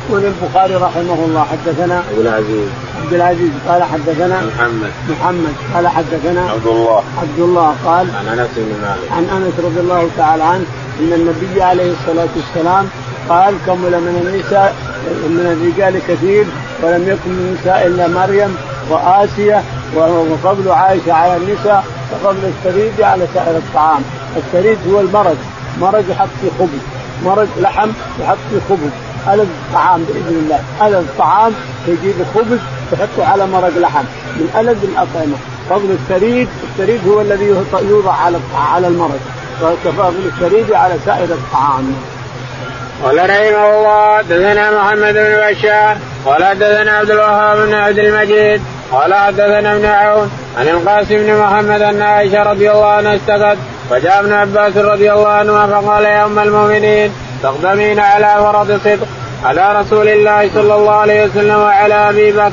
A: يقول البخاري رحمه الله حدثنا
B: عبد العزيز.
A: عبد العزيز قال حدثنا
B: محمد.
A: محمد قال حدثنا
B: عبد الله
A: عبد الله قال
B: عن أنس بن مالك.
A: عن أنس رضي الله تعالى عنه إن النبي عليه الصلاة والسلام قال كمل من النساء من الرجال كثير ولم يكن من النساء إلا مريم وآسية وفضل عائشه على النساء كفضل الثريد على سائر الطعام، الثريد هو المرق، مرق يحط فيه خبز، مرق لحم يحط فيه خبز، ألذ الطعام بإذن الله، ألذ الطعام يجيب خبز تحطه على مرق لحم، من ألذ الأطعمة، فضل الثريد، الثريد هو الذي يوضع على على المرق، وكفضل الثريد على سائر الطعام.
B: قال رحمه الله حدثنا محمد بن بشار قال حدثنا عبد الوهاب بن عبد المجيد قال حدثنا ابن عون عن القاسم بن محمد أن عائشة رضي الله عنها استقت فجاء ابن عباس رضي الله عنهما فقال يا أم المؤمنين تقدمين على فرض صدق على رسول الله صلى الله عليه وسلم وعلى أبي بكر.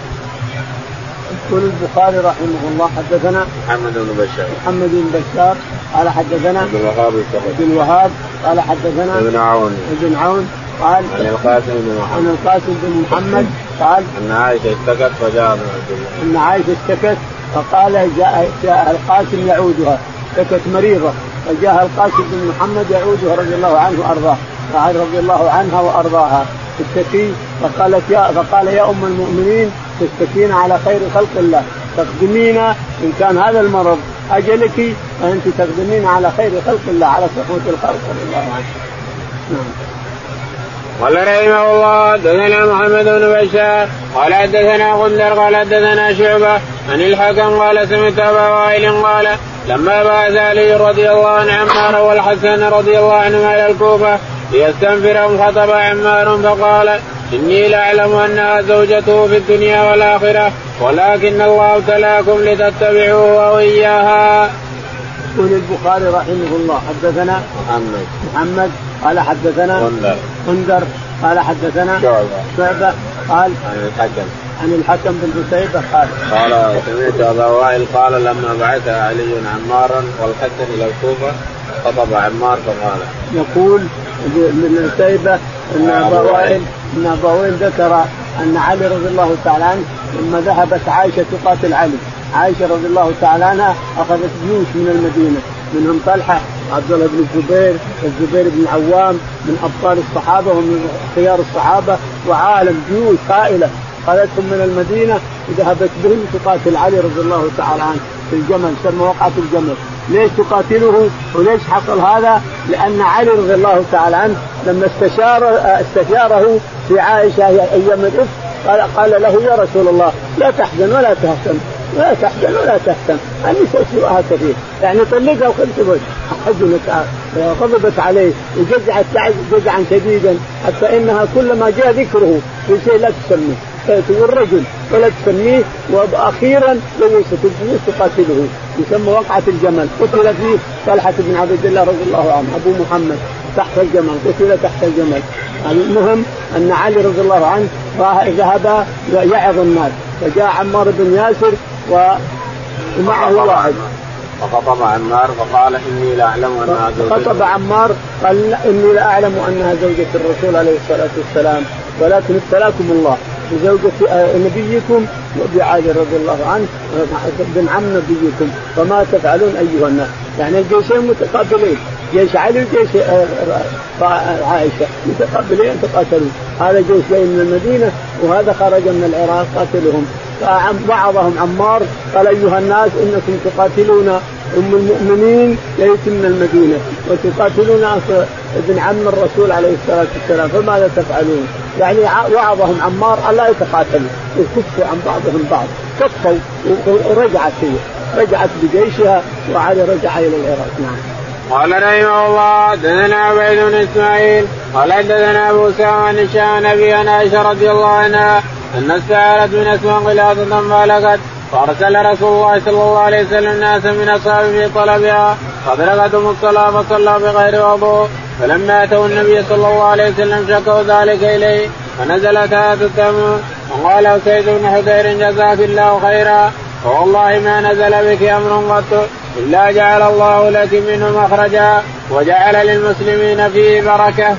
A: يقول البخاري رحمه الله حدثنا
B: محمد بن بشار.
A: محمد بن بشار قال حدثنا
B: عبد الوهاب
A: بن الوهاب قال حدثنا
B: ابن عون.
A: ابن عون قال
B: عن القاسم بن محمد.
A: عن القاسم بن محمد قال
B: إن عائشه اشتكت فجاء
A: إن عائشه اشتكت فقال جاء, جاء القاسم يعودها اشتكت مريضة فجاء القاسم بن محمد يعوده رضي الله عنه وأرضاه رضي الله عنها وأرضاها. تشتكي فقالت يا فقال يا أم المؤمنين تشتكين على خير خلق الله. تقدمين إن كان هذا المرض أجلك فأنت تقدمين على خير خلق الله على صفوه الخلق. رضي الله عنه نعم.
B: قال رحمه الله حدثنا محمد بن بشار قال حدثنا غندر قال حدثنا شعبة عن الحكم قال سمعت أبا وائل قال لما بعث علي رضي الله عنه عمار والحسن رضي الله عنهما إلى الكوفة ليستنفرهم خطب عمار فقال إني لأعلم انها زوجته في الدنيا والآخرة ولكن الله ابتلاكم لتتبعوه واياها.
A: يقول البخاري رحمه الله حدثنا
B: محمد
A: محمد قال حدثنا
B: غندر
A: غندر قال حدثنا
B: شعبة
A: شعبة قال
B: عن الحكم.
A: عن الحكم بن قتيبة قال
B: قال سمعت أبا وائل قال لما بعث علي عمارا والحسن إلى الكوفة خطب عمار فقال.
A: يقول من قتيبة إن أبا وائل إن أبا وائل ذكر أن علي رضي الله تعالى عنه لما ذهبت عائشة تقاتل علي. عائشة رضي الله تعالى عنها أخذت جيوش من المدينة منهم طلحة عبد الله بن الزبير الزبير بن العوام من أبطال الصحابة ومن خيار الصحابة وعالم جيوش هائله خذتهم من المدينة وذهبت بهم تقاتل علي رضي الله تعالى عنه في الجمل سمى وقعه الجمل. ليش تقاتله؟ وليش حصل هذا؟ لأن علي رضي الله تعالى عنه لما استشار استشاره في عائشة أيام الإفك قال قال له يا رسول الله لا تحزن ولا تهتم. لا تحزن ولا تهتم. النساء سوءها كثير. يعني طلقها وخلت حزنت غضبت عليه وجزعت جزعا شديدا حتى إنها كلما جاء ذكره في شيء لا تسميه. تقول رجل ولا تسميه وأخيرا ليست الجيوش تقاتله يسمى وقعة الجمل. قتل فيه طلحة بن عبد الله رضي الله عنه أبو محمد تحت الجمل. قتل تحت الجمل. المهم أن علي رضي الله عنه ذهب يعظ الناس. فجاء عمار بن ياسر ومعه واحد.
B: فخطب عمار فقال إني لاعلم أنها زوجة
A: خطب عمار قال إني لاعلم أنها زوجة الرسول عليه الصلاة والسلام. ولكن ابتلاكم الله بزوجة آه، نبيكم وبعلي رضي الله عنه بن عم نبيكم. فما تفعلون أيها الناس. يعني الجيشين متقابلين. جيش علي وجيش آه، آه، عائشة. متقابلين تقاتلون. هذا جيش جاي من المدينة وهذا خرج من العراق قاتلهم. فوعظهم عمار قال أيها الناس إنكم تقاتلون أم المؤمنين ليس من المدينة وتقاتلون ابن عم الرسول عليه الصلاة والسلام فماذا تفعلون؟ يعني وعظهم عمار ألا يتقاتلوا يكفوا عن بعضهم بعض كفوا ورجعت هي رجعت بجيشها وعلي رجع إلى العراق نعم.
B: قال رحمه الله دثنا عبيد بن إسماعيل قال حدثنا أبو سامع هشام نبي عائشة رضي الله عنها أن استعارت من أسماء غلاظه فلقت فأرسل رسول الله صلى الله عليه وسلم ناسا من أصحابه في طلبها فادركتهم الصلاة فصلى بغير وضوء فلما أتوا النبي صلى الله عليه وسلم شكوا ذلك إليه فنزلت هذا التمر وقال سيد بن حذير جزاك الله خيرا فوالله ما نزل بك أمر قط. الا جعل الله لك منه مخرجا وجعل للمسلمين فيه بركة.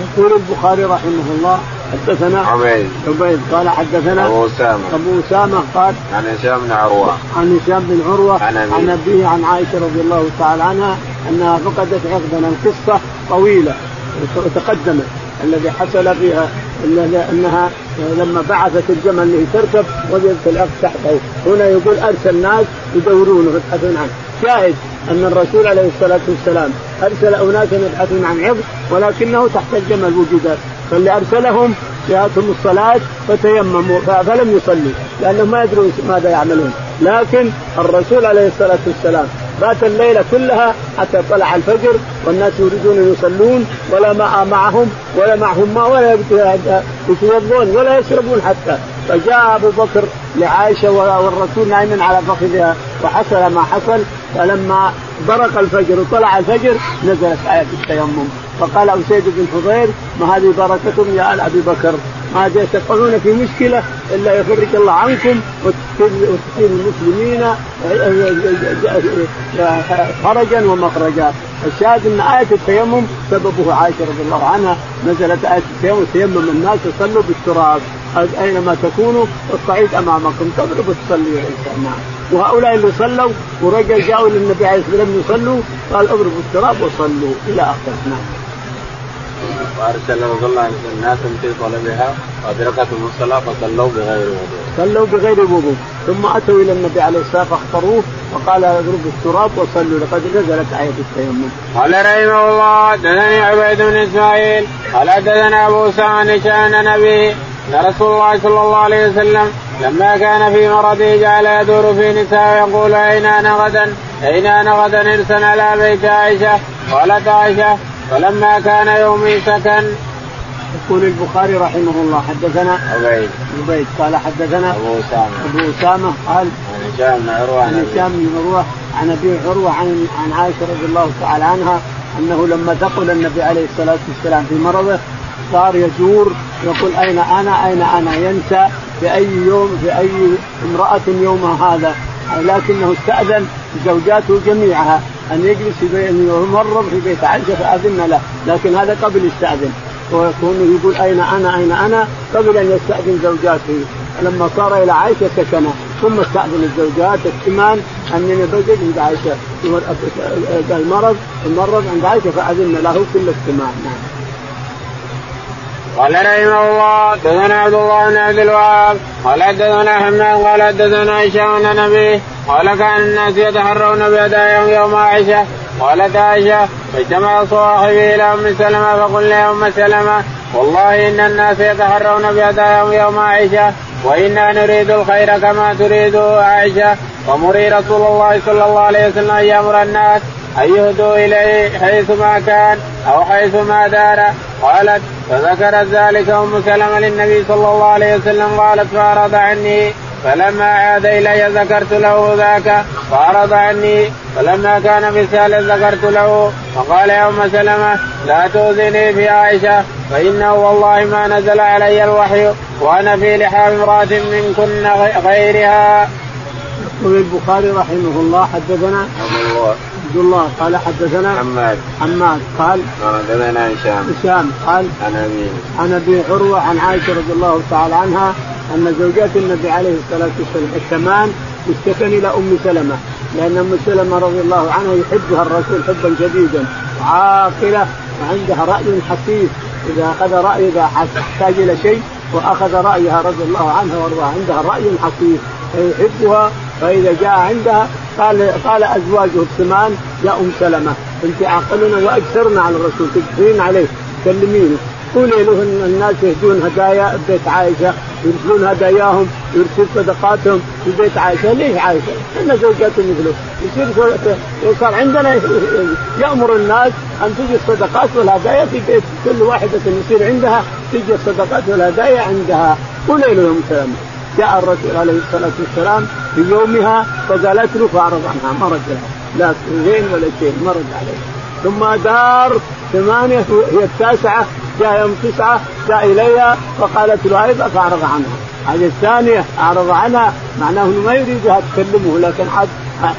A: يقول البخاري رحمه الله حدثنا
B: عبيد.
A: عبيد قال حدثنا
B: أبو أسامة.
A: أبو أسامة قال
B: عن هشام بن عروة.
A: عن هشام بن عروة
B: عن أبيه.
A: عن أبيه عن عائشة رضي الله تعالى عنها أنها فقدت عقدا القصة طويلة وتقدمت. الذي حصل فيها إنها لما بعثت الجمل لتركب وجدت العقد تحته. هنا يقول أرسل ناس يدورونه يبحثون عنه. شاهد أن الرسول عليه الصلاة والسلام أرسل اناسا يبحثون عن عقد ولكنه تحت الجمل وجد. فاللي أرسلهم جاءتهم الصلاه فتيمموا فلم يصلوا لأنهم ما يدرون ماذا يعملون. لكن الرسول عليه الصلاة والسلام بات الليلة كلها حتى طلع الفجر والناس يريدون أن يصلون ولا ماء معهم ولا معهم ماء ولا يتوضون ولا يشربون حتى. فجاء أبو بكر لعائشة والرسول نايم على فخذها وحصل ما حصل. فلما برق الفجر وطلع الفجر نزلت آية التيمم. فقال أسيد بن حضير ما هذه بركتهم يا آل أبي بكر؟ ما تقعون في مشكلة إلا يفرج الله عنكم وتصير المسلمين فرجا ومخرجا. الشاهد أن آية التيمم سببه عائشة رضي الله عنها نزلت آية التيمم تيمم الناس يصلوا بالتراب. أينما تكونوا الصعيد أمامكم تضرب وتصلي الانسان نعم. وهؤلاء اللي صلوا ورجل جاءوا للنبي عليه الصلاة والسلام يصلوا قال اضربوا التراب وصلوا إلى آخره. نعم.
B: وارسل رسول الله الناس في طلبها. وادركتهم الصلاه فصلوا بغير وضوء.
A: صلوا بغير وضوء. ثم أتوا إلى النبي عليه الصلاة فاختاروه وقال اضربوا التراب وصلوا. لقد نزلت آية التيمم.
B: قال رحمه الله دثني عبيد بن إسماعيل. قال دثنا أبو سعد شان نبي ان رسول الله صلى الله عليه وسلم لما كان في مرضه جعل يدور في نساء يقول أين أنا غدا؟ أين أنا غدا؟ ارسل على بيت عائشة. قالت عائشة فلما كان يومي سكن
A: يقول البخاري رحمه الله حدثنا
B: عبيد.
A: عبيد. قال حدثنا
B: أبو أسامة.
A: أبو أسامة قال
B: عن هشام بن عروة.
A: عن هشام بن عروة عن أبي عروة عن عن عائشة رضي الله تعالى عنها أنه لما ثقل النبي عليه الصلاة والسلام في مرضه صار يجور يقول أين أنا؟ أين أنا؟ ينسى في اي يوم في اي امرأة يوم هذا. لكنه استأذن زوجاته جميعها. أن يجلس في بيت يمرض في بيت عائشه فاذن له. لكن هذا قبل يستأذن. ويكون يقول أين أنا أين أنا؟ قبل أن يستأذن زوجاته. لما صار إلى عائشة سكن ثم استأذن الزوجات الثمان أنني بجد عند عائشة. المرض المرض عند عائشة فأذن له كل الثمان نعم.
B: قال رحمه الله دثنا عبد الله بن عبد الوهاب قال حدثنا حماد قال حدثنا هشام بن نبيه قال كأن الناس يتحرون بهداياهم يوم عائشة قالت عائشة فاجتمع صواحبي إلى أم سلمة فقل يا أم سلمة والله إن الناس يتحرون بهداياهم يوم عائشة وأنا نريد الخير كما تريده عائشة ومري رسول الله صلى الله عليه وسلم أن يأمر الناس أن يهدوا إليه حيثما كان أو حيثما دار. قالت فذكرت ذلك أم سلمة للنبي صلى الله عليه وسلم قالت فأعرض عني فلما عاد إلي ذكرت له ذاك فأعرض عني فلما كان مثال ذكرت له فقال يا أم سلمة لا تؤذني في عائشة فإنه والله ما نزل علي الوحي وأنا في لحام امرأة منكن غيرها.
A: يقول البخاري رحمه الله حدثنا عبد الله قال حدثنا
B: حماد.
A: حماد. قال
B: حدثنا هشام
A: هشام. قال
B: عن أبي.
A: عن أبي عروة عن عائشة رضي الله تعالى عنها أن زوجات النبي عليه الصلاة والسلام الثمان اشتكن إلى أم سلمة لأن أم سلمة رضي الله عنها يحبها الرسول حبا شديدا عاقلة وعندها رأي حسيس إذا أخذ رأي إذا احتاج إلى شيء وأخذ رأيها رضي الله عنها وأرضاها عندها رأي حسيس فيحبها فإذا جاء عندها قال قال ازواجه الثمان يا أم سلمة أنت اعقلنا وأكثرنا على الرسول تكثرين عليه تكلمينه قولي له إن الناس يهدون هدايا بيت عائشة يرسلون هداياهم يرسل صدقاتهم في بيت عائشة، ليش عائشة؟ ان زوجاته مثله، يصير صار عندنا يأمر الناس أن تجي الصدقات والهدايا في بيت كل واحدة يصير عندها تجي الصدقات والهدايا عندها، قولي له يا أم سلمة. جاء الرسول عليه الصلاة والسلام في يومها فقالت له فأعرض عنها ما رد لها. لا زين ولا شيء ما رد عليه ثم دار ثمانية هي التاسعة جاء يوم تسعة جاء إليها فقالت له أيضا فأعرض عنها. هذه الثانية أعرض عنها معناه إنه ما يريدها تكلمه لكن عاد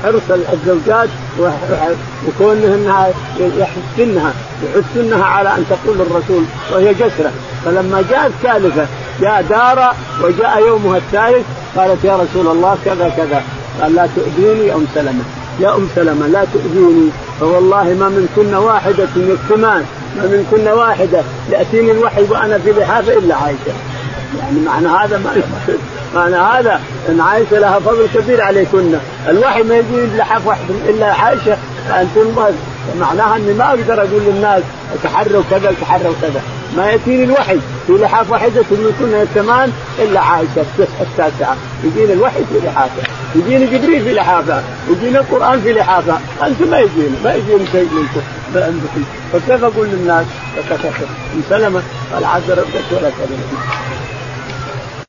A: حرص الزوجات وكونهن يحسنها يحسنها على أن تقول الرسول وهي جسرة. فلما جاءت ثالثة جاء دار وجاء يومها الثالث قالت يا رسول الله كذا كذا قال لا تؤذيني يا أم سلمة. يا أم سلمة لا تؤذيني فوالله ما منكن واحدة يكتمان ما منكن واحدة. يأتيني الوحي وأنا في لحافه إلا عائشة. يعني معنى هذا ما معنى هذا أن عائشة لها فضل كبير عليكن. الوحي ما يجي لحاف واحد إلا عائشة فانتم معناها أني ما أقدر أقول للناس تحروا كذا تحروا كذا. ما يأتيني الوحي. في لحاف واحدة منكن الثمان إلا عائشة التاسعه يجيني الوحي في لحافة. يجيني جبريل في لحافة. يجيني القرآن في لحافة. أنتم ما يجيني ما يجيني شيء منكم. فكيف أقول للناس؟ ام سلمه قال عز ربك ولا كلمه